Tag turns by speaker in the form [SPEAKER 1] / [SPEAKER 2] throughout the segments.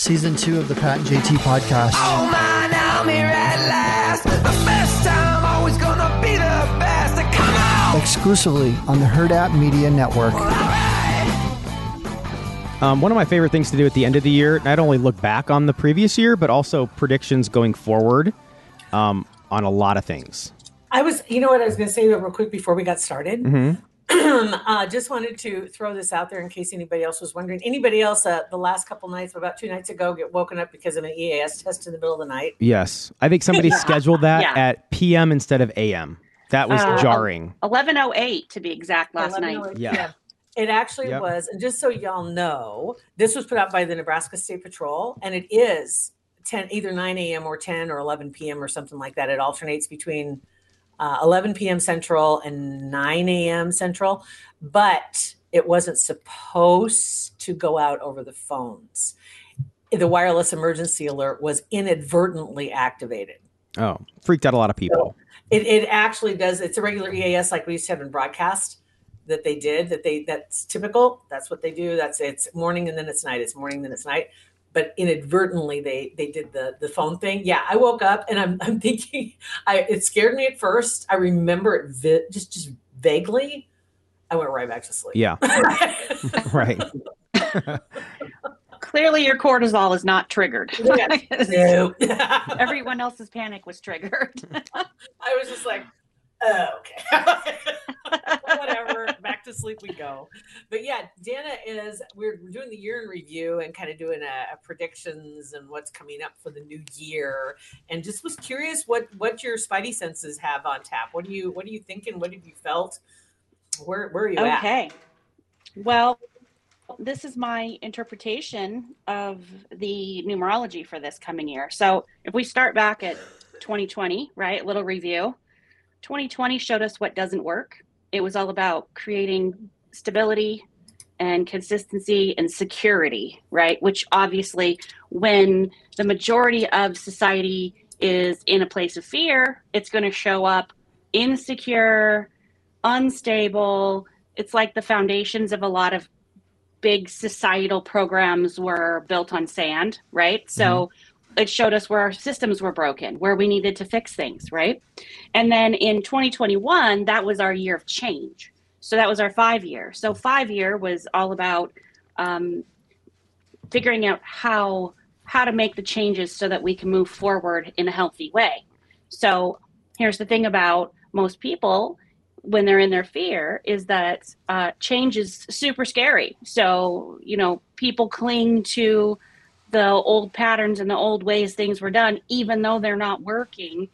[SPEAKER 1] season two of the Pat and JT podcast.
[SPEAKER 2] Oh man, I'm here at last. The best time, always gonna be the best. Come on!
[SPEAKER 1] Exclusively on the Herd App Media Network.
[SPEAKER 3] Um, one of my favorite things to do at the end of the year, not only look back on the previous year, but also predictions going forward um, on a lot of things.
[SPEAKER 4] I was, you know what I was going to say real quick before we got started?
[SPEAKER 3] Mm-hmm.
[SPEAKER 4] uh, just wanted to throw this out there in case anybody else was wondering. Anybody else uh, the last couple nights, about two nights ago, get woken up because of an EAS test in the middle of the night?
[SPEAKER 3] Yes. I think somebody scheduled that
[SPEAKER 5] Yeah.
[SPEAKER 3] at PM instead of AM. That was
[SPEAKER 5] Uh,
[SPEAKER 3] jarring.
[SPEAKER 5] 1108 to be exact last
[SPEAKER 4] 11
[SPEAKER 5] night.
[SPEAKER 3] Yeah.
[SPEAKER 4] It actually
[SPEAKER 3] Yep.
[SPEAKER 4] was, and just so y'all know, this was put out by the Nebraska State Patrol, and it is 10, either 9 a.m. or 10 or 11 p.m. or something like that. It alternates between uh, 11 p.m. Central and 9 a.m. Central, but it wasn't supposed to go out over the phones. The wireless emergency alert was inadvertently activated.
[SPEAKER 3] Oh, freaked out a lot of people.
[SPEAKER 4] It, it actually does. It's a regular EAS like we used to have in broadcast that they did. That they that's typical. That's what they do. That's it's morning and then it's night. It's morning then it's night. But inadvertently they they did the the phone thing. Yeah, I woke up and I'm I'm thinking I it scared me at first. I remember it vi- just just vaguely. I went right back to sleep.
[SPEAKER 3] Yeah. right.
[SPEAKER 5] Clearly, your cortisol is not triggered.
[SPEAKER 4] no.
[SPEAKER 5] Everyone else's panic was triggered.
[SPEAKER 4] I was just like, oh, okay. Whatever. Back to sleep we go. But yeah, Dana is, we're, we're doing the year in review and kind of doing a, a predictions and what's coming up for the new year. And just was curious what, what your spidey senses have on tap. What do you, what are you thinking? What have you felt? Where, where are you at?
[SPEAKER 5] okay. Well, this is my interpretation of the numerology for this coming year. So if we start back at 2020, right? Little review. 2020 showed us what doesn't work. It was all about creating stability and consistency and security, right? Which obviously, when the majority of society is in a place of fear, it's going to show up insecure, unstable. It's like the foundations of a lot of big societal programs were built on sand, right? So mm-hmm. It showed us where our systems were broken, where we needed to fix things, right? And then in 2021, that was our year of change. So that was our five year. So five year was all about um, figuring out how how to make the changes so that we can move forward in a healthy way. So here's the thing about most people when they're in their fear is that uh, change is super scary. So you know people cling to the old patterns and the old ways things were done, even though they're not working.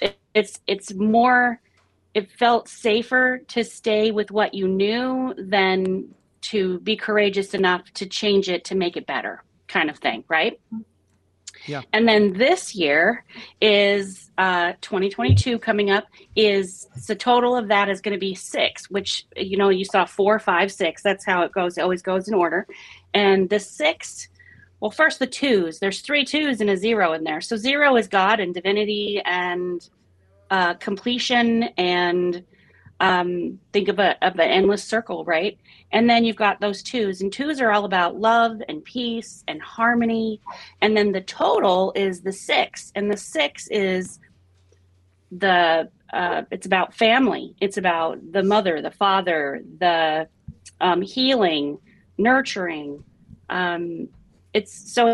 [SPEAKER 5] It, it's it's more. It felt safer to stay with what you knew than to be courageous enough to change it to make it better, kind of thing, right?
[SPEAKER 3] Yeah.
[SPEAKER 5] And then this year is uh, 2022 coming up. Is the total of that is going to be six, which you know you saw four, five, six. That's how it goes. It always goes in order. And the six well, first the twos. There's three twos and a zero in there. So zero is God and divinity and uh, completion and um, think of a of an endless circle, right? And then you've got those twos, and twos are all about love and peace and harmony. And then the total is the six, and the six is the uh, it's about family. It's about the mother, the father, the um, healing, nurturing. Um, it's so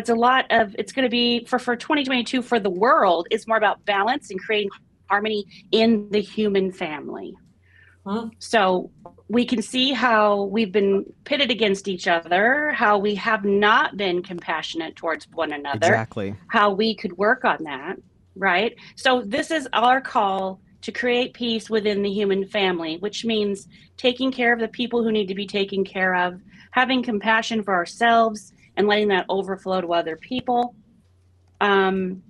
[SPEAKER 5] it's a lot of it's going to be for for 2022 for the world it's more about balance and creating harmony in the human family
[SPEAKER 4] Huh?
[SPEAKER 5] so we can see how we've been pitted against each other how we have not been compassionate towards one another
[SPEAKER 3] Exactly.
[SPEAKER 5] how we could work on that, right? So, this is our call to create peace within the human family, which means taking care of the people who need to be taken care of, having compassion for ourselves, and letting that overflow to other people. Um,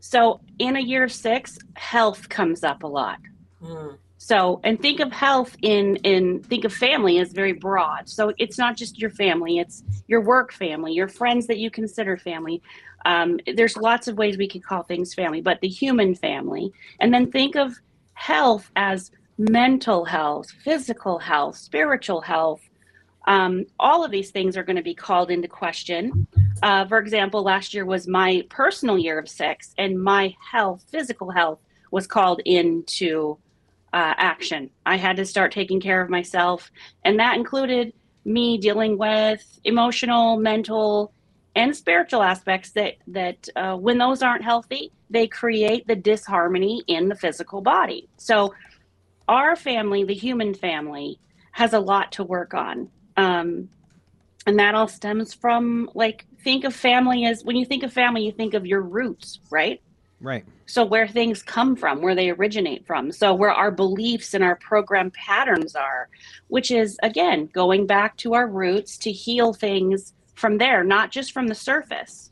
[SPEAKER 5] so, in a year six, health comes up a lot.
[SPEAKER 4] Mm.
[SPEAKER 5] So, and think of health in in think of family as very broad. So it's not just your family; it's your work family, your friends that you consider family. Um, there's lots of ways we could call things family, but the human family, and then think of health as mental health, physical health, spiritual health, um, all of these things are going to be called into question. Uh, for example, last year was my personal year of six, and my health, physical health, was called into uh, action. I had to start taking care of myself, and that included me dealing with emotional, mental, and spiritual aspects that that uh, when those aren't healthy, they create the disharmony in the physical body. So, our family, the human family, has a lot to work on, um, and that all stems from like think of family as when you think of family, you think of your roots, right?
[SPEAKER 3] Right.
[SPEAKER 5] So where things come from, where they originate from. So where our beliefs and our program patterns are, which is again going back to our roots to heal things from there, not just from the surface.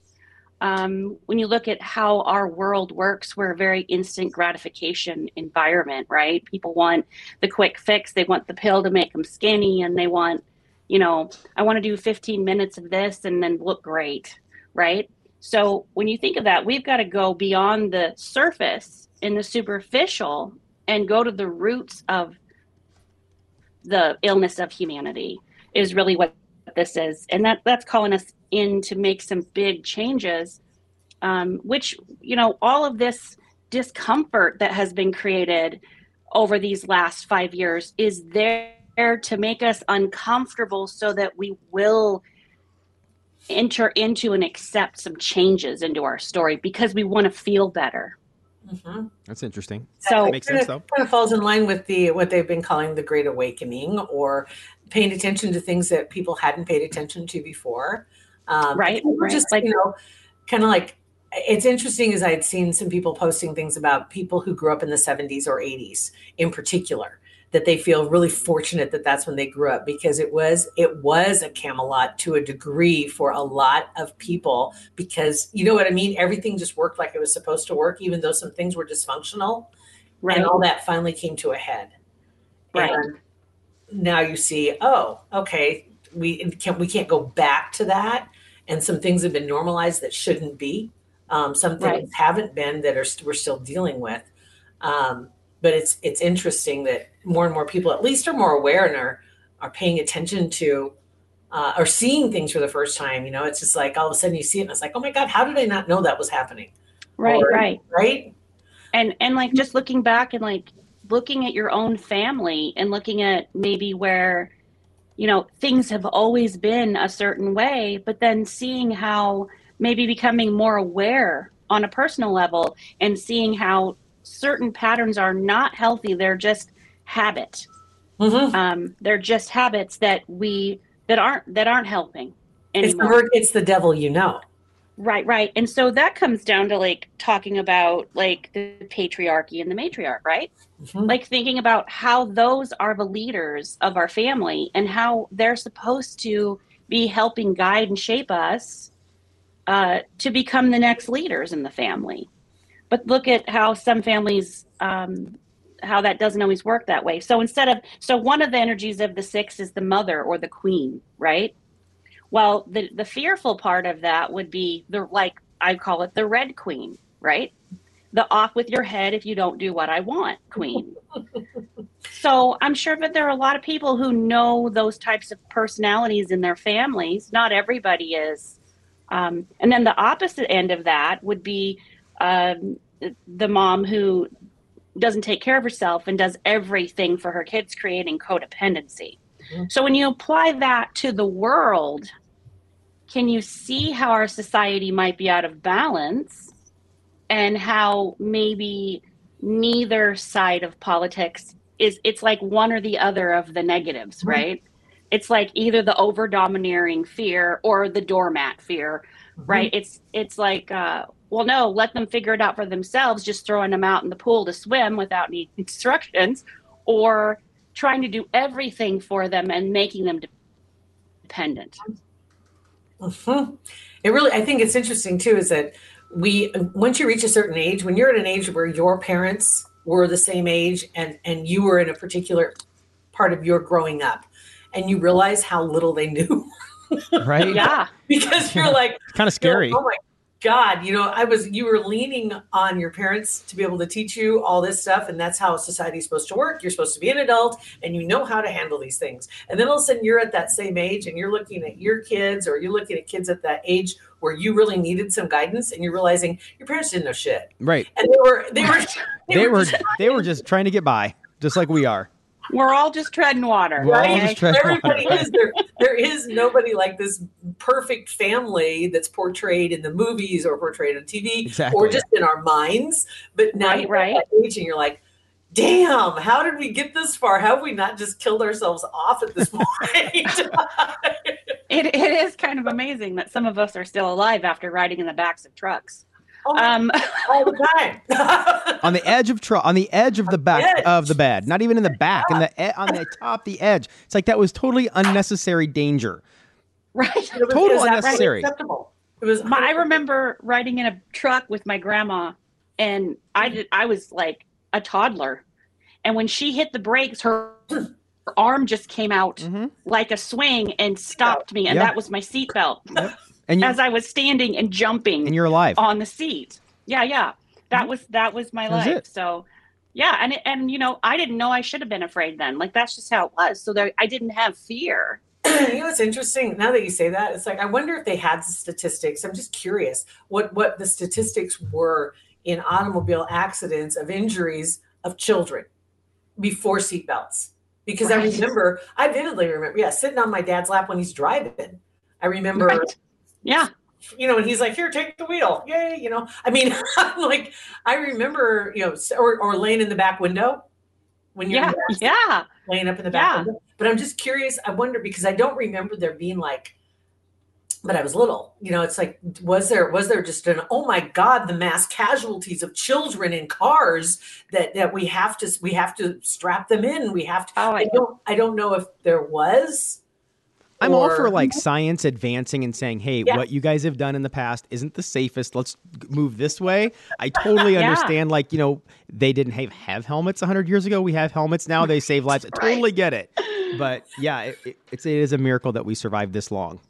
[SPEAKER 5] Um, when you look at how our world works, we're a very instant gratification environment, right? People want the quick fix. They want the pill to make them skinny, and they want, you know, I want to do 15 minutes of this and then look great, right? So when you think of that, we've got to go beyond the surface and the superficial and go to the roots of the illness of humanity is really what this is. And that that's calling us in to make some big changes, um, which, you know, all of this discomfort that has been created over these last five years is there to make us uncomfortable so that we will enter into and accept some changes into our story because we want to feel better.
[SPEAKER 4] Mm-hmm.
[SPEAKER 3] That's interesting.
[SPEAKER 5] So
[SPEAKER 3] Makes sense, though.
[SPEAKER 4] Kind of falls in line with the what they've been calling the Great Awakening, or paying attention to things that people hadn't paid attention to before. Um,
[SPEAKER 5] Right,
[SPEAKER 4] we're
[SPEAKER 5] right.
[SPEAKER 4] Just
[SPEAKER 5] Like-
[SPEAKER 4] you know, kind of like it's interesting as I had seen some people posting things about people who grew up in the 70s or 80s in particular that they feel really fortunate that that's when they grew up because it was it was a Camelot to a degree for a lot of people because you know what I mean everything just worked like it was supposed to work even though some things were dysfunctional
[SPEAKER 5] right,
[SPEAKER 4] and all that finally came to a head.
[SPEAKER 5] Right.
[SPEAKER 4] And now you see, oh, okay, we can't we can't go back to that, and some things have been normalized that shouldn't be. Um, some things
[SPEAKER 5] Right.
[SPEAKER 4] haven't been that are st- we're still dealing with. Um, but it's it's interesting that more and more people at least are more aware and are are paying attention to uh, or seeing things for the first time. You know, it's just like all of a sudden you see it and it's like, oh my god, how did I not know that was happening?
[SPEAKER 5] right,
[SPEAKER 4] Or-
[SPEAKER 5] right.
[SPEAKER 4] Right?
[SPEAKER 5] and and like just looking back and like looking at your own family and looking at maybe where you know things have always been a certain way but then seeing how maybe becoming more aware on a personal level and seeing how certain patterns are not healthy they're just habit
[SPEAKER 4] Mhm.
[SPEAKER 5] um, they're just habits that we that aren't that aren't helping
[SPEAKER 4] It's the
[SPEAKER 5] anymore.
[SPEAKER 4] it's the devil you know.
[SPEAKER 5] Right, right. And so that comes down to like talking about like the patriarchy and the matriarch, right?
[SPEAKER 4] Mhm.
[SPEAKER 5] Like thinking about how those are the leaders of our family and how they're supposed to be helping guide and shape us uh, to become the next leaders in the family. But look at how some families, um, how that doesn't always work that way. So instead of, so one of the energies of the six is the mother or the queen, right? Well, the the fearful part of that would be the like I call it the red queen, right? The off with your head if you don't do what I want queen. so I'm sure that there are a lot of people who know those types of personalities in their families. Not everybody is. Um, and then the opposite end of that would be um, the mom who doesn't take care of herself and does everything for her kids, creating codependency. So when you apply that to the world, can you see how our society might be out of balance and how maybe neither side of politics is it's like one or the other of the negatives,
[SPEAKER 4] Right.
[SPEAKER 5] right? It's like either the over domineering fear or the doormat fear, right? It's it's like uh well no, let them figure it out for themselves just throwing them out in the pool to swim without any instructions or trying to do everything for them and making them dependent.
[SPEAKER 4] Mhm. It really, I think it's interesting too, is that we, once you reach a certain age, when you're at an age where your parents were the same age and, and you were in a particular part of your growing up and you realize how little they knew
[SPEAKER 3] Right?
[SPEAKER 5] Yeah.
[SPEAKER 4] because you're like,
[SPEAKER 3] Kind of scary.
[SPEAKER 4] Oh my, God, you know, I was you were leaning on your parents to be able to teach you all this stuff, and that's how society's supposed to work. You're supposed to be an adult and you know how to handle these things. And then all of a sudden you're at that same age and you're looking at your kids or you're looking at kids at that age where you really needed some guidance and you're realizing your parents didn't know shit.
[SPEAKER 3] Right.
[SPEAKER 4] And they were they were
[SPEAKER 3] They were
[SPEAKER 4] just-
[SPEAKER 3] they were just trying to get by, just like we are.
[SPEAKER 5] We're all just treading water.
[SPEAKER 3] We're all
[SPEAKER 4] right?
[SPEAKER 3] just trying-
[SPEAKER 4] Everybody is there. There is nobody like this perfect family that's portrayed in the movies or portrayed on TV
[SPEAKER 3] Exactly.
[SPEAKER 4] or just in our minds. But now
[SPEAKER 5] Right,
[SPEAKER 4] you're
[SPEAKER 5] right.
[SPEAKER 4] at that age and you're like, damn, how did we get this far? How have we not just killed ourselves off at this point?
[SPEAKER 5] It, it is kind of amazing that some of us are still alive after riding in the backs of trucks.
[SPEAKER 4] Oh
[SPEAKER 5] Um,
[SPEAKER 4] all the time.
[SPEAKER 3] on the edge of tro- on the edge of the back
[SPEAKER 4] edge.
[SPEAKER 3] of the bed, not even in the back, in the e- on the top, the edge. It's like that was totally unnecessary danger.
[SPEAKER 5] right.
[SPEAKER 4] It was-
[SPEAKER 3] Total
[SPEAKER 4] it was
[SPEAKER 3] unnecessary.
[SPEAKER 4] Acceptable. It was.
[SPEAKER 5] My, I remember riding in a truck with my grandma, and I did. I was like a toddler, and when she hit the brakes, her, her arm just came out
[SPEAKER 3] Mhm.
[SPEAKER 5] like a swing and stopped me, and
[SPEAKER 3] Yeah.
[SPEAKER 5] that was my seatbelt
[SPEAKER 3] And you
[SPEAKER 5] as I was standing and jumping
[SPEAKER 3] and you're alive.
[SPEAKER 5] on the seat. Yeah, yeah, that was that was my
[SPEAKER 3] That
[SPEAKER 5] life.
[SPEAKER 3] it.
[SPEAKER 5] So. Yeah, and it- and you know, I didn't know I should have been afraid then. Like that's just how it was. So there, I didn't have fear.
[SPEAKER 4] you know it's interesting now that you say that it's like i wonder if they had the statistics i'm just curious what what the statistics were in automobile accidents of injuries of children before seatbelts because i remember i vividly remember yeah sitting on my dad's lap when he's driving i remember
[SPEAKER 5] Right. Yeah,
[SPEAKER 4] you know, and he's like, "Here, take the wheel, yay!" You know, I mean, I'm like, I remember, you know, or or laying in the back window when you're
[SPEAKER 5] yeah, yeah.
[SPEAKER 4] laying up in the back.
[SPEAKER 5] Yeah.
[SPEAKER 4] window. But I'm just curious. I wonder because I don't remember there being like, but I was little. You know, it's like, was there was there just an oh my god, the mass casualties of children in cars that that we have to we have to strap them in. We have to.
[SPEAKER 5] Oh,
[SPEAKER 4] I
[SPEAKER 5] I,
[SPEAKER 4] don't I don't know if there was.
[SPEAKER 3] I'm all for like science advancing and saying, "Hey,
[SPEAKER 4] Yeah.
[SPEAKER 3] what you guys have done in the past isn't the safest. Let's move this way." I totally
[SPEAKER 5] Yeah.
[SPEAKER 3] understand. Like, you know, they didn't have have helmets 100 years ago. We have helmets now. They save lives. I totally get it. But yeah, it, it, it's it is a miracle that we survived this long.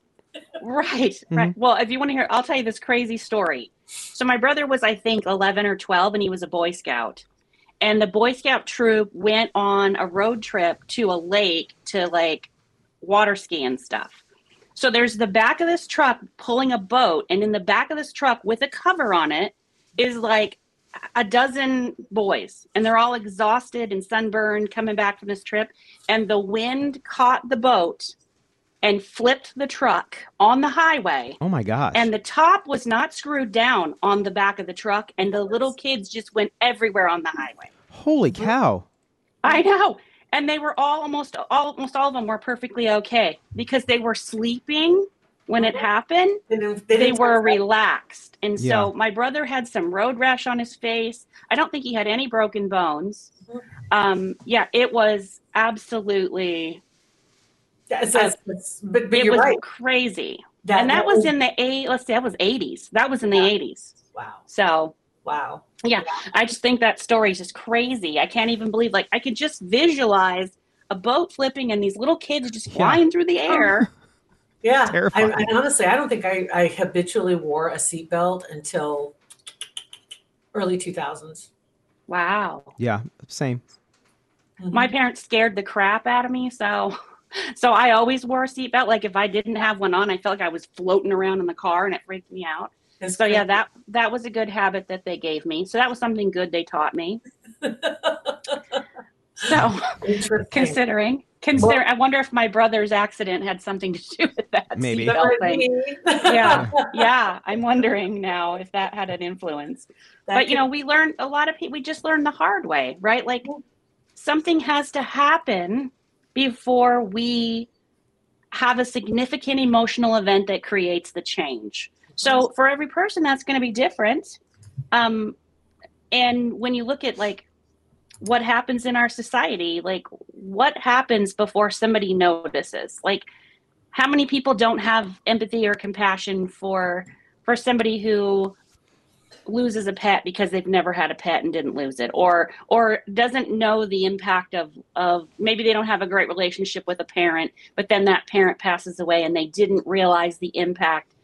[SPEAKER 5] right, right. Mm-hmm. Well, if you want to hear, I'll tell you this crazy story. So my brother was, I think, 11 or 12, and he was a Boy Scout. And the Boy Scout troop went on a road trip to a lake to like water ski and stuff. So there's the back of this truck pulling a boat, and in the back of this truck with a cover on it is like a dozen boys, and they're all exhausted and sunburned coming back from this trip. And the wind caught the boat and flipped the truck on the highway.
[SPEAKER 3] Oh my gosh.
[SPEAKER 5] And the top was not screwed down on the back of the truck, and the little kids just went everywhere on the highway.
[SPEAKER 3] Holy cow.
[SPEAKER 5] I know. And they were all almost all almost all of them were perfectly okay because they were sleeping when it happened.
[SPEAKER 4] They, didn't,
[SPEAKER 5] They were relaxed. And so my brother had some road rash on his face. I don't think he had any broken bones. Um, yeah, it was absolutely
[SPEAKER 4] That's, that's, that's, but, but
[SPEAKER 5] it
[SPEAKER 4] you're
[SPEAKER 5] was
[SPEAKER 4] right.
[SPEAKER 5] crazy.
[SPEAKER 4] That-
[SPEAKER 5] and that
[SPEAKER 4] that
[SPEAKER 5] was
[SPEAKER 4] was-
[SPEAKER 5] in the eight let's see, that was eighties. That was in the eighties.
[SPEAKER 4] Wow.
[SPEAKER 5] So
[SPEAKER 4] Wow.
[SPEAKER 5] yeah, I just think that story is just crazy. I can't even believe like I could just visualize a boat flipping and these little kids just
[SPEAKER 3] Yeah.
[SPEAKER 5] flying through the air.
[SPEAKER 4] Yeah. I, I honestly, I don't think I, I habitually wore a seatbelt until early 2000s.
[SPEAKER 5] wow.
[SPEAKER 3] Yeah, same.
[SPEAKER 4] Mhm.
[SPEAKER 5] My parents scared the crap out of me, so so I always wore a seatbelt. Like if I didn't have one on, I felt like I was floating around in the car and it freaked me out.
[SPEAKER 4] It's
[SPEAKER 5] So yeah, that that was a good habit that they gave me. So that was something good they taught me. So
[SPEAKER 4] Interesting.
[SPEAKER 5] considering consider I wonder if my brother's accident had something to do with that
[SPEAKER 3] Maybe.
[SPEAKER 5] seatbelt thing. Yeah.
[SPEAKER 4] yeah.
[SPEAKER 5] Yeah, I'm wondering now if that had an influence. but you know, we learned a lot of people we just learned the hard way, right? Like something has to happen before we have a significant emotional event that creates the change. So for every person that's going to be different. Um and when you look at like what happens in our society, like what happens before somebody notices? Like how many people don't have empathy or compassion for for somebody who loses a pet because they've never had a pet and didn't lose it or or doesn't know the impact of of maybe they don't have a great relationship with a parent but then that parent passes away and they didn't realize the impact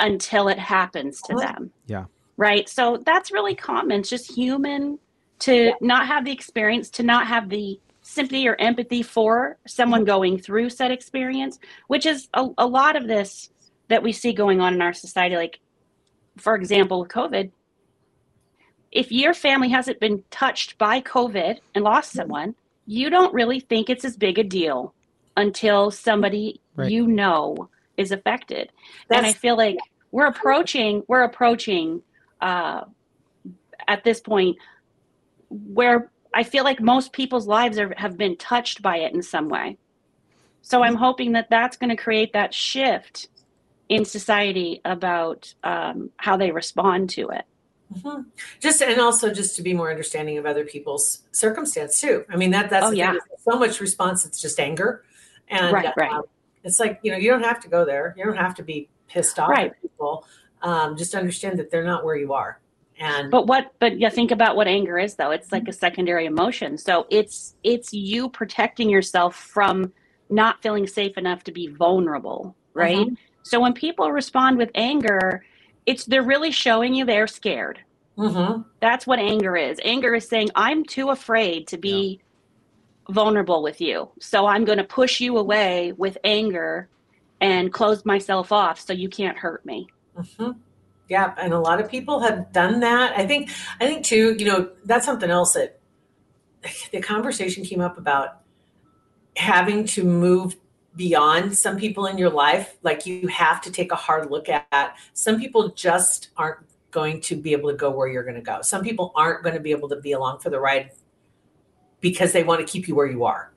[SPEAKER 5] until it happens to them.
[SPEAKER 3] Yeah.
[SPEAKER 5] Right. So that's really common. It's just human to not have the experience, to not have the sympathy or empathy for someone going through said experience, which is a, a lot of this that we see going on in our society. Like, for example, with COVID, if your family hasn't been touched by COVID and lost mm-hmm. someone, you don't really think it's as big a deal until somebody
[SPEAKER 3] Right.
[SPEAKER 5] you know is affected. and I feel like we're approaching we're approaching uh, at this point where I feel like most people's lives are, have been touched by it in some way. So I'm hoping that that's going to create that shift in society about um, how they respond to it.
[SPEAKER 4] Mhm. Just and also just to be more understanding of other people's circumstance too. I mean that that's
[SPEAKER 5] Oh, yeah.
[SPEAKER 4] so much response. It's just anger, and
[SPEAKER 5] Right, right.
[SPEAKER 4] um, it's like you know you don't have to go there. You don't have to be pissed off
[SPEAKER 5] Right.
[SPEAKER 4] at people. Um, just understand that they're not where you are, and
[SPEAKER 5] But what? But yeah, think about what anger is, though. It's like a secondary emotion. So it's it's you protecting yourself from not feeling safe enough to be vulnerable, right?
[SPEAKER 4] Mhm.
[SPEAKER 5] So when people respond with anger, it's they're really showing you they're scared.
[SPEAKER 4] Mhm.
[SPEAKER 5] That's what anger is. Anger is saying I'm too afraid to be vulnerable with you, so I'm going to push you away with anger and close myself off so you can't hurt me.
[SPEAKER 4] Mhm. Yeah, and a lot of people have done that. I think. I think too. You know, that's something else that the conversation came up about having to move beyond some people in your life. Like you have to take a hard look at. Some people just aren't going to be able to go where you're going to go. Some people aren't going to be able to be along for the ride because they want to keep you where you are,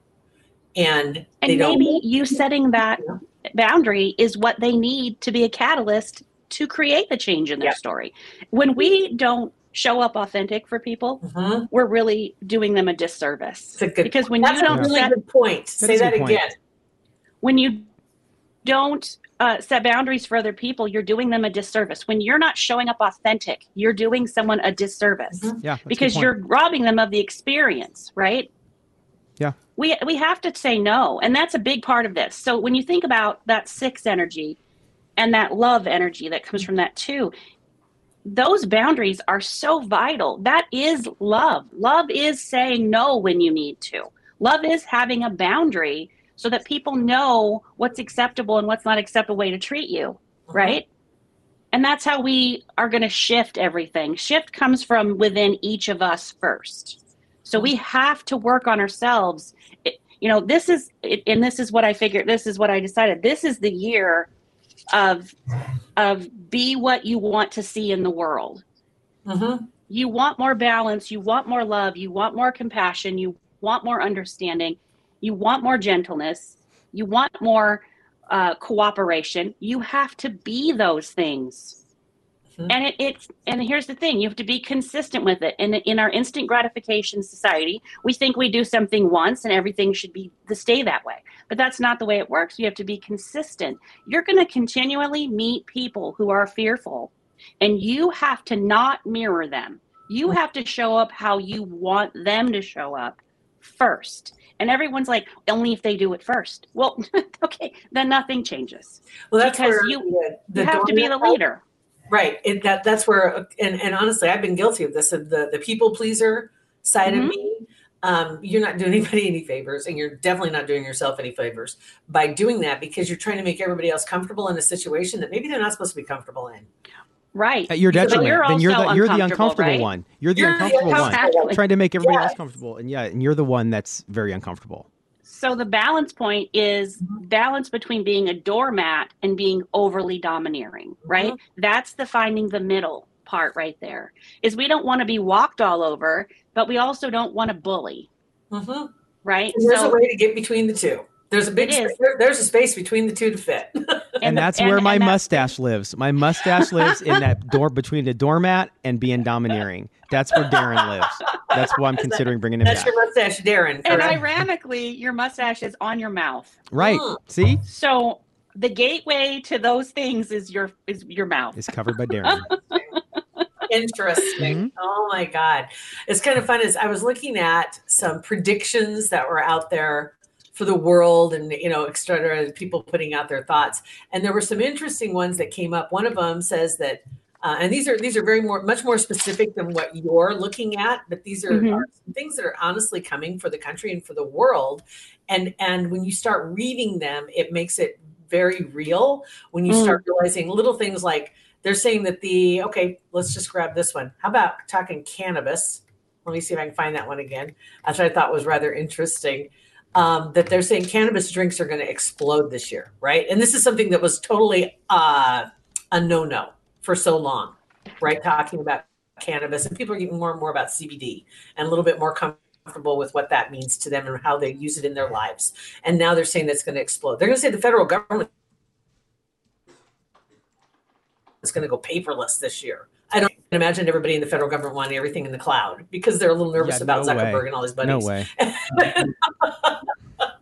[SPEAKER 4] and they
[SPEAKER 5] And
[SPEAKER 4] don't.
[SPEAKER 5] maybe you setting that
[SPEAKER 4] Yeah.
[SPEAKER 5] boundary is what they need to be a catalyst to create the change in their
[SPEAKER 4] Yeah.
[SPEAKER 5] story. When we don't show up authentic for people,
[SPEAKER 4] Mhm.
[SPEAKER 5] we're really doing them a disservice.
[SPEAKER 4] A good.
[SPEAKER 5] Because when
[SPEAKER 4] That's
[SPEAKER 5] you don't
[SPEAKER 4] really
[SPEAKER 5] set
[SPEAKER 4] good point. Say that
[SPEAKER 3] good point.
[SPEAKER 4] again.
[SPEAKER 5] when you don't uh, set boundaries for other people, you're doing them a disservice. When you're not showing up authentic, you're doing someone a disservice
[SPEAKER 4] Mhm.
[SPEAKER 3] Yeah.
[SPEAKER 5] because you're robbing them of the experience, right?
[SPEAKER 3] Yeah.
[SPEAKER 5] We we have to say no, and that's a big part of this. So when you think about that six energy and that love energy that comes from that too, those boundaries are so vital. That is love. Love is saying no when you need to. Love is having a boundary so that people know what's acceptable and what's not acceptable way to treat you, right? And that's how we are going to shift everything. Shift comes from within each of us first. So we have to work on ourselves. It, you know, this is, it, and this is what I figured. This is what I decided. This is the year of of be what you want to see in the world.
[SPEAKER 4] Mhm.
[SPEAKER 5] You want more balance. You want more love. You want more compassion. You want more understanding. You want more gentleness. You want more uh, cooperation. You have to be those things.
[SPEAKER 4] Mhm.
[SPEAKER 5] And it, it's and here's the thing: you have to be consistent with it. And in our instant gratification society, we think we do something once and everything should be to stay that way. But that's not the way it works. You have to be consistent. You're going to continually meet people who are fearful, and you have to not mirror them. You have to show up how you want them to show up first. And everyone's like, only if they do it first. Well, okay, then nothing changes.
[SPEAKER 4] Well, that's
[SPEAKER 5] Because
[SPEAKER 4] where
[SPEAKER 5] you-
[SPEAKER 4] the, the
[SPEAKER 5] You have to be the leader.
[SPEAKER 4] right? It, that that's where, and, and honestly, I've been guilty of this. Of the the people pleaser side
[SPEAKER 5] Mhm.
[SPEAKER 4] of me. Um, you're not doing anybody any favors, and you're definitely not doing yourself any favors by doing that because you're trying to make everybody else comfortable in a situation that maybe they're not supposed to be comfortable in.
[SPEAKER 5] Right.
[SPEAKER 3] At your
[SPEAKER 4] But
[SPEAKER 3] detriment.
[SPEAKER 5] you're
[SPEAKER 3] then you're
[SPEAKER 5] also
[SPEAKER 3] the you're the
[SPEAKER 5] uncomfortable,
[SPEAKER 3] uncomfortable
[SPEAKER 5] right?
[SPEAKER 3] one. You're the
[SPEAKER 4] You're the
[SPEAKER 3] uncomfortable one.
[SPEAKER 5] uncomfortable.
[SPEAKER 3] Trying to make everybody
[SPEAKER 4] Yes.
[SPEAKER 3] else comfortable. And yeah, and you're the one that's very uncomfortable.
[SPEAKER 5] So the balance point is balance between being a doormat and being overly domineering, right? That's the finding the middle part right there. Is we don't want to be walked all over, but we also don't want to bully,
[SPEAKER 4] hmm
[SPEAKER 5] right?
[SPEAKER 4] And there's
[SPEAKER 5] so
[SPEAKER 4] a way to get between the two. There's a big
[SPEAKER 5] It is.
[SPEAKER 4] space, there- there's a space between the two to fit.
[SPEAKER 3] And,
[SPEAKER 5] the-
[SPEAKER 3] that's where my
[SPEAKER 5] and that-
[SPEAKER 3] mustache lives. My mustache lives in that door between the doormat and being domineering. That's where Darren lives. That's why I'm considering bringing him
[SPEAKER 4] That's
[SPEAKER 3] back.
[SPEAKER 4] your mustache, Darren.
[SPEAKER 5] And
[SPEAKER 4] correct?
[SPEAKER 5] ironically, your mustache is on your mouth.
[SPEAKER 3] Right.
[SPEAKER 4] Mm.
[SPEAKER 3] See?
[SPEAKER 5] So the gateway to those things is your is your mouth.
[SPEAKER 3] It's covered by Darren.
[SPEAKER 4] Interesting.
[SPEAKER 3] Mhm.
[SPEAKER 4] Oh my God. It's kind of fun. Is I was looking at some predictions that were out there for the world and you know, et cetera, people putting out their thoughts. And there were some interesting ones that came up. One of them says that uh, and these are these are very more much more specific than what you're looking at but these are,
[SPEAKER 5] Mhm.
[SPEAKER 4] are things that are honestly coming for the country and for the world and and when you start reading them it makes it very real when you
[SPEAKER 5] Mm.
[SPEAKER 4] start realizing little things like they're saying that the okay let's just grab this one how about talking cannabis let me see if i can find that one again that's what i thought was rather interesting um, that they're saying cannabis drinks are going to explode this year right? And this is something that was totally uh, a no-no for so long right? Talking about cannabis and people are getting more and more about cbd and a little bit more comfortable with what that means to them and how they use it in their lives. And now they're saying that's going to explode. They're going to say the federal government is going to go paperless this year i don't imagine everybody in the federal government wanting everything in the cloud because they're a little nervous
[SPEAKER 3] Yeah,
[SPEAKER 4] about
[SPEAKER 3] no way.
[SPEAKER 4] zuckerberg and all his buddies
[SPEAKER 3] No way.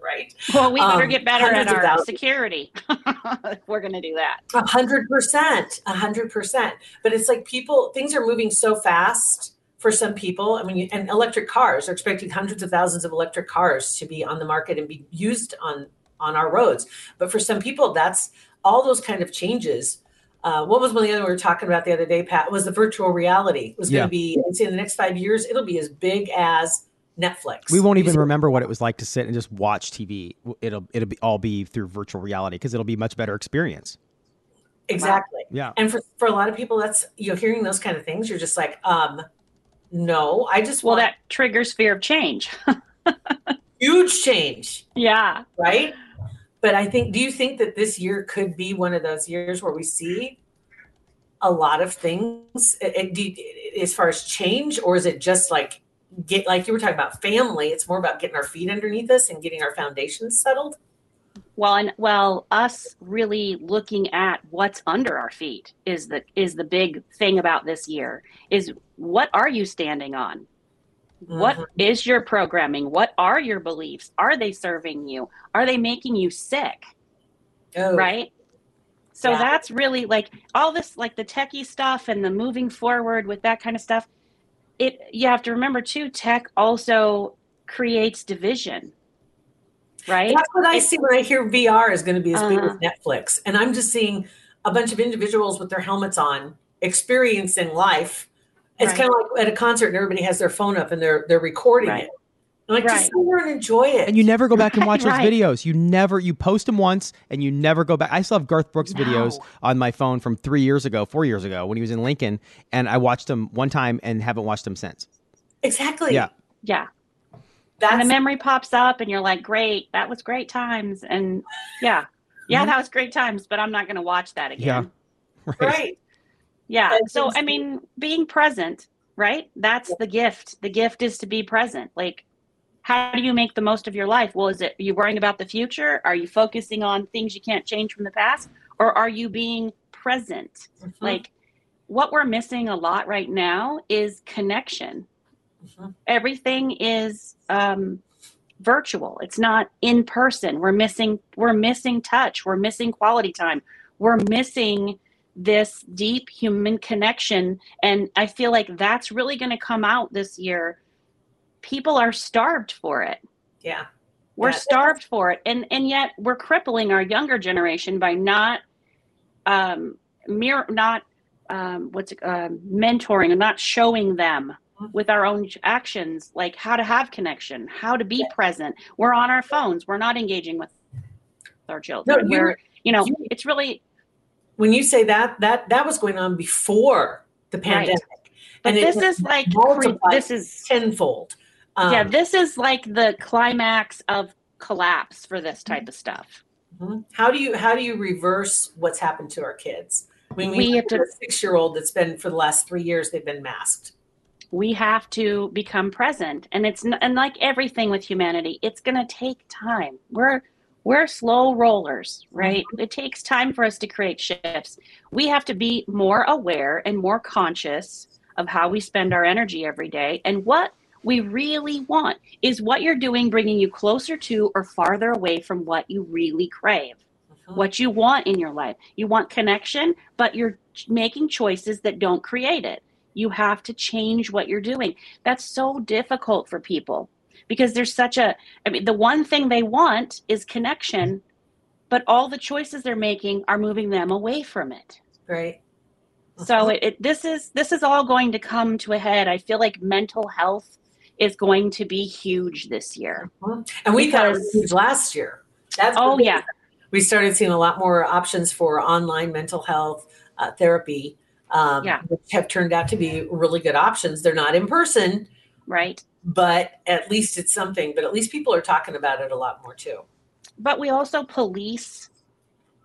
[SPEAKER 4] right
[SPEAKER 5] Well, we better
[SPEAKER 4] Um,
[SPEAKER 5] get better at our
[SPEAKER 4] thousands.
[SPEAKER 5] security we're going to do that.
[SPEAKER 4] A hundred percent, a hundred percent. But it's like people, things are moving so fast for some people. I mean, you- and electric cars are expecting hundreds of thousands of electric cars to be on the market and be used on on our roads. But for some people, that's all those kind of changes. Uh, what was one of the other we were talking about the other day, Pat? Was the virtual reality it was going to be? I'd say in the next five years, it'll be as big as Netflix.
[SPEAKER 3] We won't even remember what it was like to sit and just watch TV. It'll it'll be all be through virtual reality because it'll be a much better experience.
[SPEAKER 4] exactly.
[SPEAKER 3] Yeah.
[SPEAKER 4] And for, for a lot of people, that's you're hearing those kind of things. You're just like, um, no, I just
[SPEAKER 5] Well,
[SPEAKER 4] want
[SPEAKER 5] that triggers fear of change.
[SPEAKER 4] huge change,
[SPEAKER 5] yeah.
[SPEAKER 4] right? But I think, do you think that this year could be one of those years where we see a lot of things do as far as change, or is it just like get like you were talking about family? It's more about getting our feet underneath us and getting our foundations settled.
[SPEAKER 5] Well, and well, us really looking at what's under our feet is the is the big thing about this year. Is what are you standing on? What
[SPEAKER 4] Mhm.
[SPEAKER 5] is your programming? What are your beliefs? Are they serving you? Are they making you sick?
[SPEAKER 4] Oh,
[SPEAKER 5] right? So
[SPEAKER 4] Yeah.
[SPEAKER 5] that's really like all this, like the techie stuff and the moving forward with that kind of stuff. It you have to remember too. Tech also creates division, right?
[SPEAKER 4] That's what I see when I hear VR is going to be as big
[SPEAKER 5] Uh-huh.
[SPEAKER 4] as Netflix. And I'm just seeing a bunch of individuals with their helmets on experiencing life. It's
[SPEAKER 5] Right.
[SPEAKER 4] kind of like at a concert and everybody has their phone up and they're they're recording
[SPEAKER 5] Right.
[SPEAKER 4] it. I'm like, just sit there and enjoy it.
[SPEAKER 3] And you never go back and watch
[SPEAKER 5] Right.
[SPEAKER 3] those videos. You never you post them once and you never go back. I still have Garth Brooks videos on my phone from three years ago, four years ago when he was in Lincoln, and I watched them one time and haven't watched them since.
[SPEAKER 4] exactly.
[SPEAKER 3] Yeah.
[SPEAKER 5] Yeah.
[SPEAKER 4] That's
[SPEAKER 5] and the memory pops up and you're like, great, that was great times. And yeah, yeah,
[SPEAKER 4] Mhm.
[SPEAKER 5] that was great times, but I'm not going to watch that again.
[SPEAKER 3] Yeah.
[SPEAKER 4] right.
[SPEAKER 5] Yeah.
[SPEAKER 4] And
[SPEAKER 5] So, I mean, being present, right? That's the gift. The gift is to be present. Like, how do you make the most of your life? Well, is it, are you worrying about the future? Are you focusing on things you can't change from the past? Or are you being present?
[SPEAKER 4] Mhm.
[SPEAKER 5] Like, what we're missing a lot right now is connection.
[SPEAKER 4] Mhm.
[SPEAKER 5] Everything is um, virtual. It's not in person. We're missing. We're missing touch. We're missing quality time. We're missing this deep human connection, and I feel like that's really going to come out this year. People are starved for it.
[SPEAKER 4] yeah.
[SPEAKER 5] We're
[SPEAKER 4] Yeah.
[SPEAKER 5] starved for it, and and yet we're crippling our younger generation by not um, mere not um, what's um, mentoring and not showing them
[SPEAKER 4] Mhm.
[SPEAKER 5] with our own actions like how to have connection, how to be present. We're on our phones. We're not engaging with our children.
[SPEAKER 4] you-
[SPEAKER 5] we're you know
[SPEAKER 4] you-
[SPEAKER 5] it's really
[SPEAKER 4] When you say that, that that was going on before the pandemic.
[SPEAKER 5] but
[SPEAKER 4] And
[SPEAKER 5] this is like this is
[SPEAKER 4] tenfold. Um,
[SPEAKER 5] yeah this is like the climax of collapse for this type of stuff.
[SPEAKER 4] Mhm. How do you how do you reverse what's happened to our kids? When we,
[SPEAKER 5] We have
[SPEAKER 4] have
[SPEAKER 5] to-
[SPEAKER 4] a six year old that's been for the last three years they've been masked.
[SPEAKER 5] we have to become present and it's and like everything with humanity it's going to take time we're we're slow rollers right it takes time for us to create shifts we have to be more aware and more conscious of how we spend our energy every day and what we really want is what you're doing bringing you closer to or farther away from what you really crave
[SPEAKER 4] Mhm.
[SPEAKER 5] what you want in your life. You want connection, but you're making choices that don't create it. You have to change what you're doing. That's so difficult for people because there's such a I mean the one thing they want is connection, but all the choices they're making are moving them away from it.
[SPEAKER 4] Right.
[SPEAKER 5] So it, it this is this is all going to come to a head. I feel like mental health is going to be huge this year.
[SPEAKER 4] And we thought it was huge last year. That's
[SPEAKER 5] Oh
[SPEAKER 4] we-
[SPEAKER 5] yeah,
[SPEAKER 4] we started seeing a lot more options for online mental health uh, therapy, um,
[SPEAKER 5] Yeah.
[SPEAKER 4] which have turned out to be really good options. They're not in person,
[SPEAKER 5] right.
[SPEAKER 4] But at least it's something. But at least people are talking about it a lot more too.
[SPEAKER 5] But we also police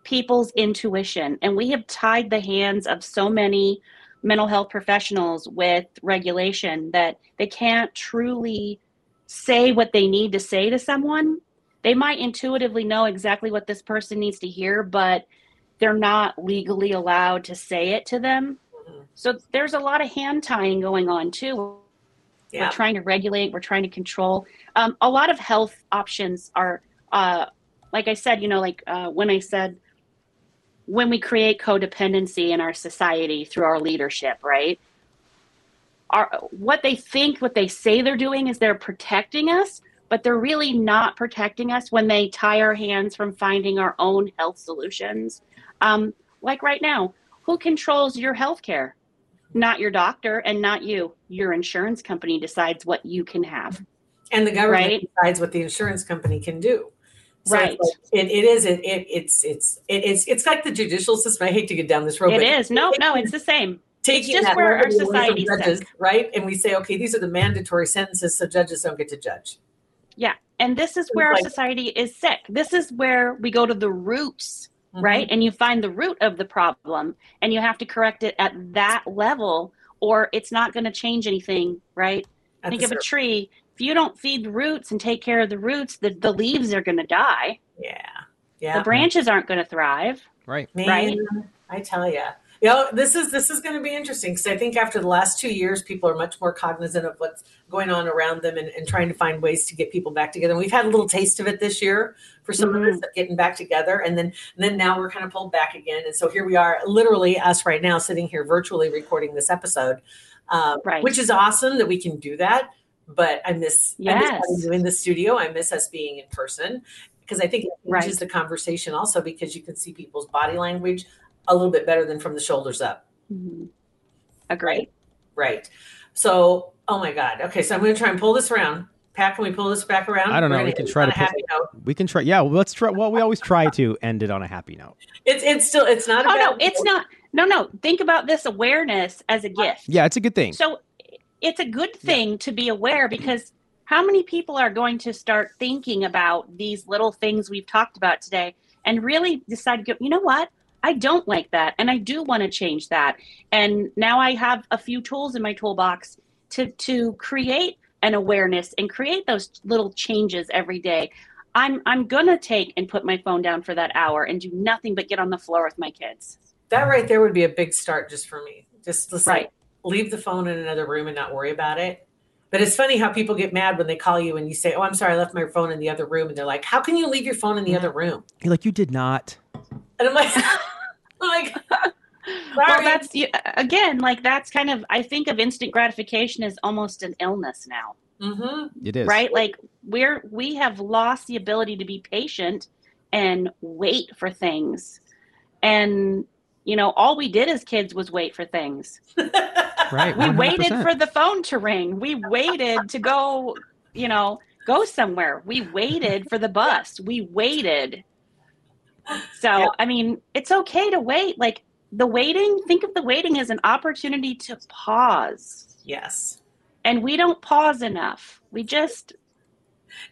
[SPEAKER 5] people's intuition, and we have tied the hands of so many mental health professionals with regulation that they can't truly say what they need to say to someone. They might intuitively know exactly what this person needs to hear, but they're not legally allowed to say it to them.
[SPEAKER 4] Mhm.
[SPEAKER 5] So there's a lot of hand tying going on too.
[SPEAKER 4] Yeah.
[SPEAKER 5] We're trying to regulate, we're trying to control. Um, a lot of health options are, uh, like I said, you know, like uh, when I said, when we create codependency in our society through our leadership, right? Are, what they think, what they say they're doing is they're protecting us, but they're really not protecting us when they tie our hands from finding our own health solutions. Um, like right now, who controls your health care? Not your doctor and not you. Your insurance company decides what you can have.
[SPEAKER 4] and the government
[SPEAKER 5] Right.
[SPEAKER 4] decides what the insurance company can do. So
[SPEAKER 5] Right.
[SPEAKER 4] it's like- it, it is. It, it it's it's it, it's it's like the judicial system. I hate to get down this road.
[SPEAKER 5] It is. No, no, it's the same.
[SPEAKER 4] taking
[SPEAKER 5] just
[SPEAKER 4] that
[SPEAKER 5] where our society
[SPEAKER 4] judges,
[SPEAKER 5] sick.
[SPEAKER 4] right? And we say, okay, these are the mandatory sentences, so judges don't get to judge.
[SPEAKER 5] Yeah. And this is where our
[SPEAKER 4] Like-
[SPEAKER 5] society is sick. This is where we go to the roots,
[SPEAKER 4] Mhm.
[SPEAKER 5] right? And you find the root of the problem and you have to correct it at that level or it's not going to change anything, right?
[SPEAKER 4] At
[SPEAKER 5] Think
[SPEAKER 4] the
[SPEAKER 5] of a tree. If you don't feed the roots and take care of the roots, the, the leaves are going to die.
[SPEAKER 4] Yeah, yeah.
[SPEAKER 5] The branches aren't going to thrive.
[SPEAKER 3] Right.
[SPEAKER 4] Man,
[SPEAKER 5] right?
[SPEAKER 4] I tell you. You know, this is this is going to be interesting because I think after the last two years, people are much more cognizant of what's going on around them and, and trying to find ways to get people back together. And we've had a little taste of it this year for some of
[SPEAKER 5] Mm-hmm.
[SPEAKER 4] us getting back together, and then and then now we're kind of pulled back again. And so here we are, literally us right now, sitting here virtually recording this episode, um,
[SPEAKER 5] Right.
[SPEAKER 4] which is awesome that we can do that. But I miss, I miss
[SPEAKER 5] Yes.
[SPEAKER 4] in the studio. I miss us being in person because I think it changes
[SPEAKER 5] Right.
[SPEAKER 4] the conversation also because you can see people's body language a little bit better than from the shoulders up.
[SPEAKER 5] Mhm. Agree.
[SPEAKER 4] Right. So, oh my God. Okay, so I'm going to try and pull this around. Pat, can we pull this back around?
[SPEAKER 3] I don't know.
[SPEAKER 4] We're
[SPEAKER 3] We can try to pull-
[SPEAKER 4] happy note.
[SPEAKER 3] We can try. Yeah, let's try. Well, we always try to end it on a happy note.
[SPEAKER 4] It's it's still it's not. a
[SPEAKER 5] Oh, no,
[SPEAKER 4] bad
[SPEAKER 5] it's not. No, no. Think about this awareness as a gift.
[SPEAKER 3] Yeah, it's a good thing.
[SPEAKER 5] So it's a good thing to be aware because how many people are going to start thinking about these little things we've talked about today and really decide to go, you know what? I don't like that and I do want to change that. And now I have a few tools in my toolbox to to create an awareness and create those little changes every day. I'm I'm going to take and put my phone down for that hour and do nothing but get on the floor with my kids.
[SPEAKER 4] That right there would be a big start just for me. Just, just
[SPEAKER 5] Right.
[SPEAKER 4] leave the phone in another room and not worry about it. But it's funny how people get mad when they call you and you say, "Oh, I'm sorry, I left my phone in the other room," and they're like, "How can you leave your phone in the other room?"
[SPEAKER 3] You're like, you did not.
[SPEAKER 4] And I'm like, I'm like,
[SPEAKER 5] Well, that's again like that's kind of I think of instant gratification as almost an illness now.
[SPEAKER 4] hmm
[SPEAKER 3] It is.
[SPEAKER 5] Right? Like we're we have lost the ability to be patient and wait for things. And you know all we did as kids was wait for things.
[SPEAKER 3] Right.
[SPEAKER 5] we
[SPEAKER 3] 100%.
[SPEAKER 5] waited for the phone to ring. We waited to go you know go somewhere. We waited for the bus. We waited so
[SPEAKER 4] Yeah.
[SPEAKER 5] i mean it's okay to wait like the waiting think of the waiting as an opportunity to pause
[SPEAKER 4] Yes.
[SPEAKER 5] and we don't pause enough we just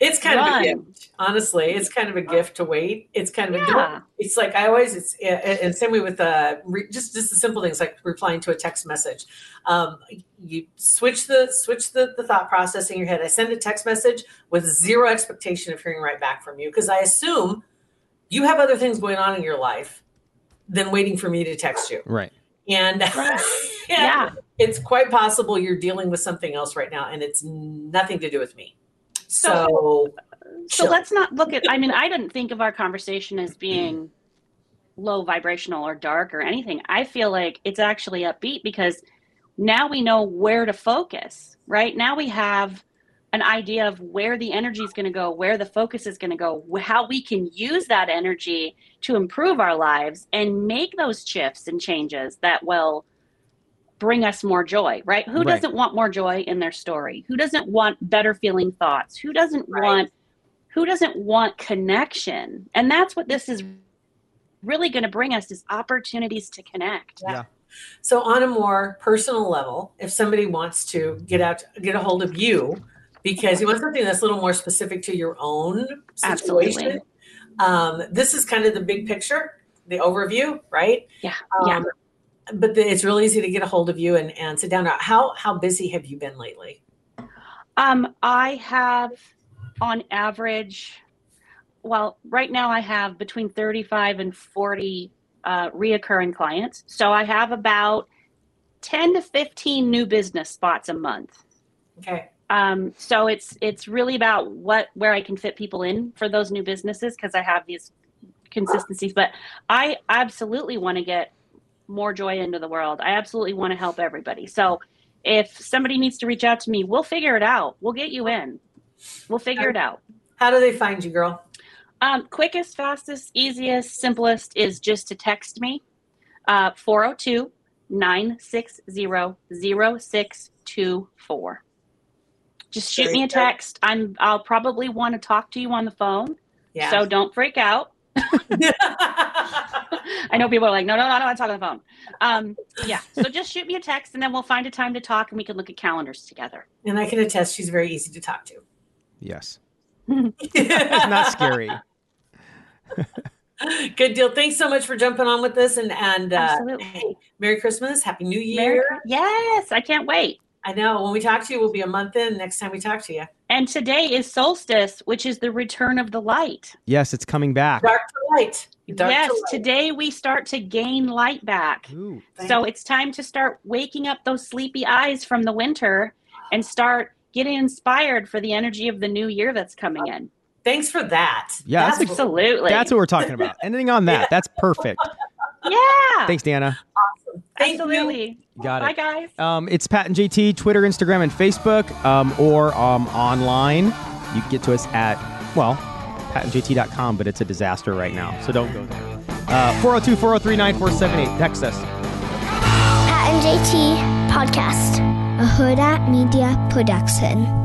[SPEAKER 4] It's kind
[SPEAKER 5] Run.
[SPEAKER 4] of a gift, honestly. It's kind of a gift to wait. It's kind of a
[SPEAKER 5] Yeah.
[SPEAKER 4] It's like I always. It's and same way with uh, re, just just the simple things like replying to a text message. Um, you switch the switch the, the thought process in your head. I send a text message with zero expectation of hearing right back from you because I assume you have other things going on in your life than waiting for me to text you.
[SPEAKER 3] Right.
[SPEAKER 4] And
[SPEAKER 5] Right.
[SPEAKER 4] and
[SPEAKER 5] Yeah.
[SPEAKER 4] it's quite possible you're dealing with something else right now, and it's nothing to do with me. So,
[SPEAKER 5] So- So let's not look at, I mean, I didn't think of our conversation as mm-hmm. being low vibrational or dark or anything. I feel like it's actually upbeat because now we know where to focus, right? Now we have an idea of where the energy is going to go, where the focus is going to go, how we can use that energy to improve our lives and make those shifts and changes that will bring us more joy, right? Who
[SPEAKER 3] Right.
[SPEAKER 5] doesn't want more joy in their story? Who doesn't want better feeling thoughts? Who doesn't
[SPEAKER 4] Right.
[SPEAKER 5] want who doesn't want connection? And that's what this is really going to bring us is opportunities to connect.
[SPEAKER 3] Yeah.
[SPEAKER 4] So on a more personal level, if somebody wants to get out, get a hold of you because you want something that's a little more specific to your own situation.
[SPEAKER 5] Absolutely.
[SPEAKER 4] Um, this is kind of the big picture, the overview, right?
[SPEAKER 5] Yeah.
[SPEAKER 4] Um,
[SPEAKER 5] yeah.
[SPEAKER 4] But the, it's really easy to get a hold of you and, and sit down. How how busy have you been lately?
[SPEAKER 5] Um, I have on average, well, right now I have between 35 and 40 uh, reoccurring clients. So I have about 10 to 15 new business spots a month.
[SPEAKER 4] Okay.
[SPEAKER 5] Um, so it's it's really about what where I can fit people in for those new businesses because I have these consistencies. But I absolutely want to get more joy into the world. I absolutely want to help everybody. So if somebody needs to reach out to me, we'll figure it out. We'll get you in. We'll figure it out.
[SPEAKER 4] How do they find you, girl?
[SPEAKER 5] Um, quickest, fastest, easiest, simplest is just to text me uh, 402 960 0624. Just shoot me a text. I'm I'll probably want to talk to you on the phone.
[SPEAKER 4] Yeah.
[SPEAKER 5] So don't freak out. I know people are like, no, no, no, I don't want to talk on the phone. Um, yeah. So just shoot me a text and then we'll find a time to talk and we can look at calendars together.
[SPEAKER 4] and I can attest she's very easy to talk to.
[SPEAKER 3] Yes. It's not scary.
[SPEAKER 4] Good deal. Thanks so much for jumping on with us and and uh,
[SPEAKER 5] Absolutely.
[SPEAKER 4] hey, Merry Christmas, Happy New
[SPEAKER 5] Merry-
[SPEAKER 4] Year.
[SPEAKER 5] yes, I can't wait.
[SPEAKER 4] I know when we talk to you, we'll be a month in next time we talk to you.
[SPEAKER 5] And today is solstice, which is the return of the light.
[SPEAKER 3] Yes, it's coming back.
[SPEAKER 4] Dark to light. Dark
[SPEAKER 5] yes,
[SPEAKER 4] to light.
[SPEAKER 5] today we start to gain light back.
[SPEAKER 3] Ooh.
[SPEAKER 5] So
[SPEAKER 4] you.
[SPEAKER 5] it's time to start waking up those sleepy eyes from the winter and start getting inspired for the energy of the new year that's coming in.
[SPEAKER 4] Thanks for that.
[SPEAKER 3] Yeah, that's
[SPEAKER 4] That's
[SPEAKER 5] Absolutely.
[SPEAKER 3] That's what we're talking about. Anything on that? That's perfect.
[SPEAKER 5] yeah.
[SPEAKER 3] Thanks, Dana.
[SPEAKER 4] Thank.
[SPEAKER 5] Absolutely.
[SPEAKER 3] You got
[SPEAKER 5] Bye,
[SPEAKER 3] it.
[SPEAKER 5] guys.
[SPEAKER 3] Um, it's Pat and JT, Twitter, Instagram, and Facebook, um, or um, online. You can get to us at, well, patandjt.com, but it's a disaster right now, so don't go there. Uh, 402 403 9478. Text us.
[SPEAKER 6] Pat and JT Podcast, a Huda Media Production.